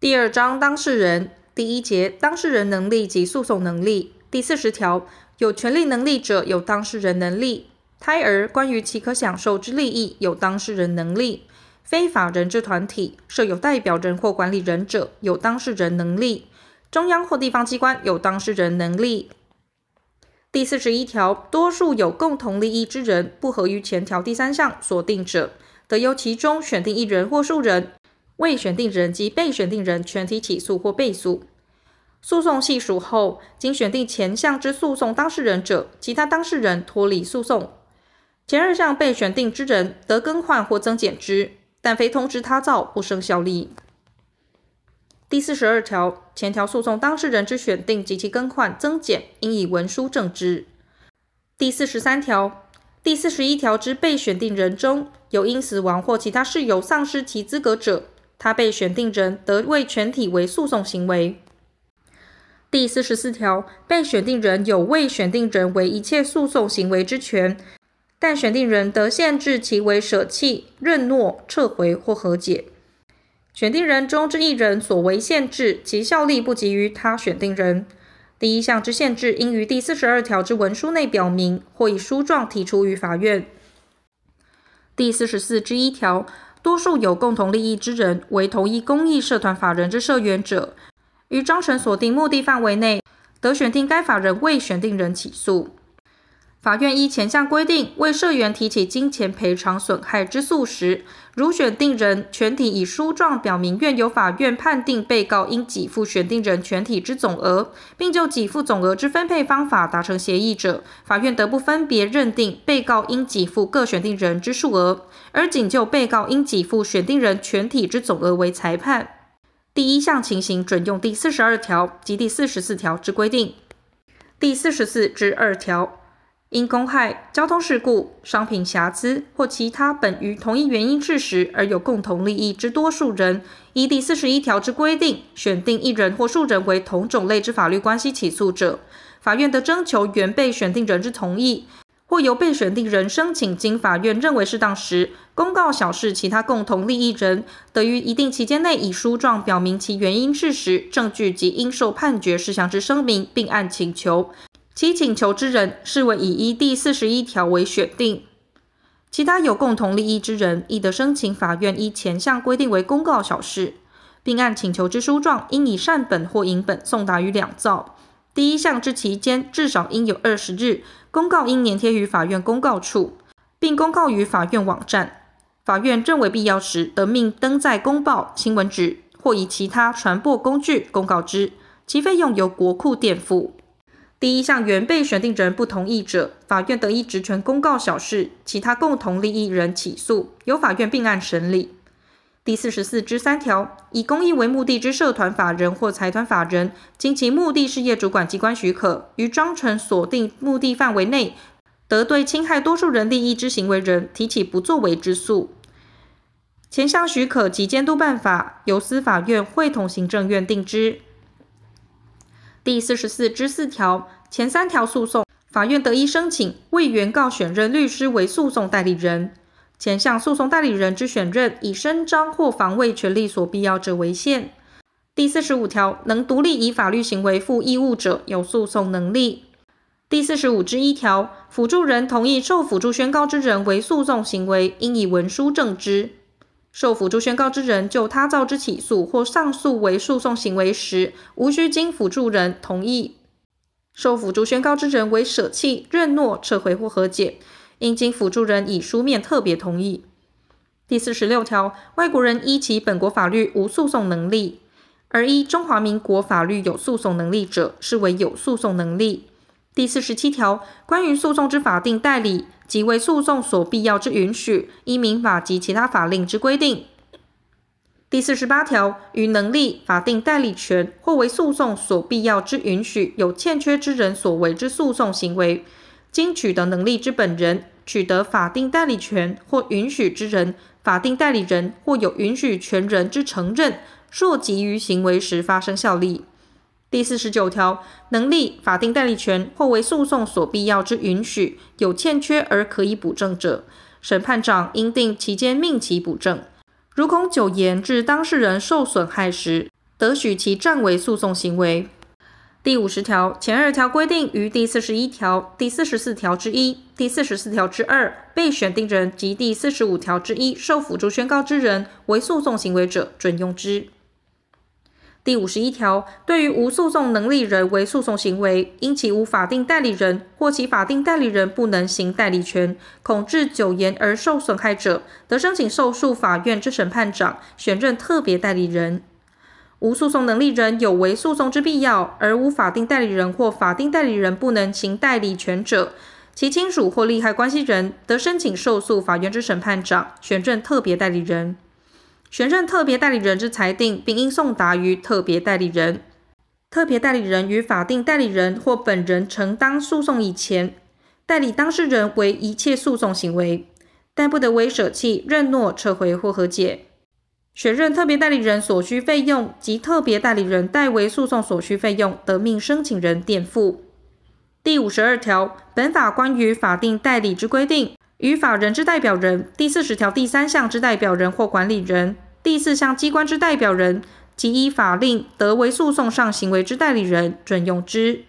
第二章当事人第一节当事人能力及诉讼能力第四十条有权利能力者有当事人能力。胎儿关于其可享受之利益有当事人能力。非法人之团体设有代表人或管理人者有当事人能力。中央或地方机关有当事人能力。第四十一条，多数有共同利益之人不合于前条第三项所定者，得由其中选定一人或数人。未选定人及被选定人全体起诉或被诉，诉讼系属后，经选定前项之诉讼当事人者，其他当事人脱离诉讼。前二项被选定之人得更换或增减之，但非通知他造不生效力。第四十二条，前条诉讼当事人之选定及其更换、增减，应以文书证之。第四十三条、第四十一条之被选定人中有因死亡或其他事由丧失其资格者。他被选定人得为全体为诉讼行为。第四十四条，被选定人有为选定人为一切诉讼行为之权，但选定人得限制其为舍弃、认诺、撤回或和解。选定人中之一人所为限制，其效力不及于他选定人。第一项之限制，应于第四十二条之文书内表明，或以书状提出于法院。第四十四之一条。多数有共同利益之人为同一公益社团法人之社员者，于章程锁定目的范围内，得选定该法人未选定人起诉。法院依前项规定为社员提起金钱赔偿损害之诉时，如选定人全体以书状表明愿由法院判定被告应给付选定人全体之总额，并就给付总额之分配方法达成协议者，法院得不分别认定被告应给付各选定人之数额，而仅就被告应给付选定人全体之总额为裁判。第一项情形准用第四十二条及第四十四条之规定。第四十四之二条。因公害、交通事故、商品瑕疵或其他本于同一原因事实而有共同利益之多数人，依第四十一条之规定，选定一人或数人为同种类之法律关系起诉者，法院得征求原被选定人之同意，或由被选定人申请经法院认为适当时，公告晓示其他共同利益人，得于一定期间内以书状表明其原因事实、证据及应受判决事项之声明，并按请求。其请求之人视为以依第四十一条为选定，其他有共同利益之人亦得申请法院依前项规定为公告小事，并按请求之书状应以善本或影本送达于两造。第一项之期间至少应有二十日，公告应粘贴于法院公告处，并公告于法院网站。法院认为必要时，得命登在公报、新闻纸或以其他传播工具公告之，其费用由国库垫付。第一项原被选定人不同意者，法院得以职权公告晓示，其他共同利益人起诉，由法院并案审理。第四十四之三条，以公益为目的之社团法人或财团法人，经其目的事业主管机关许可，于章程所定目的范围内，得对侵害多数人利益之行为人提起不作为之诉。前项许可及监督办法，由司法院会同行政院定之。第四十四之四条前三条诉讼，法院得以申请为原告选任律师为诉讼代理人。前项诉讼代理人之选任，以伸张或防卫权利所必要者为限。第四十五条能独立以法律行为负义务者，有诉讼能力。第四十五之一条，辅助人同意受辅助宣告之人为诉讼行为，应以文书证之。受辅助宣告之人就他造之起诉或上诉为诉讼行为时，无需经辅助人同意；受辅助宣告之人为舍弃、认诺、撤回或和解，应经辅助人以书面特别同意。第四十六条，外国人依其本国法律无诉讼能力，而依中华民国法律有诉讼能力者，视为有诉讼能力。第四十七条，关于诉讼之法定代理及为诉讼所必要之允许，依民法及其他法令之规定。第四十八条，于能力、法定代理权或为诉讼所必要之允许有欠缺之人所为之诉讼行为，经取得能力之本人取得法定代理权或允许之人，法定代理人或有允许权人之承认，若及于行为时发生效力。第四十九条，能力、法定代理权或为诉讼所必要之允许有欠缺而可以补正者，审判长应定期间命其补正。如恐久延致当事人受损害时，得许其暂为诉讼行为。第五十条前二条规定于第四十一条、第四十四条之一、第四十四条之二被选定人及第四十五条之一受辅助宣告之人为诉讼行为者，准用之。第五十一条对于无诉讼能力人为诉讼行为，因其无法定代理人或其法定代理人不能行代理权，恐致久延而受损害者，得申请受诉法院之审判长选任特别代理人。无诉讼能力人有为诉讼之必要，而无法定代理人或法定代理人不能行代理权者，其亲属或利害关系人得申请受诉法院之审判长选任特别代理人。选任特别代理人之裁定，并应送达于特别代理人。特别代理人与法定代理人或本人承担诉讼以前，代理当事人为一切诉讼行为，但不得为舍弃、认诺、撤回或和解。选任特别代理人所需费用及特别代理人代为诉讼所需费用，得命申请人垫付。第五十二条，本法关于法定代理之规定，于法人之代表人、第四十条第三项之代表人或管理人、第四项机关之代表人及依法令得为诉讼上行为之代理人，准用之。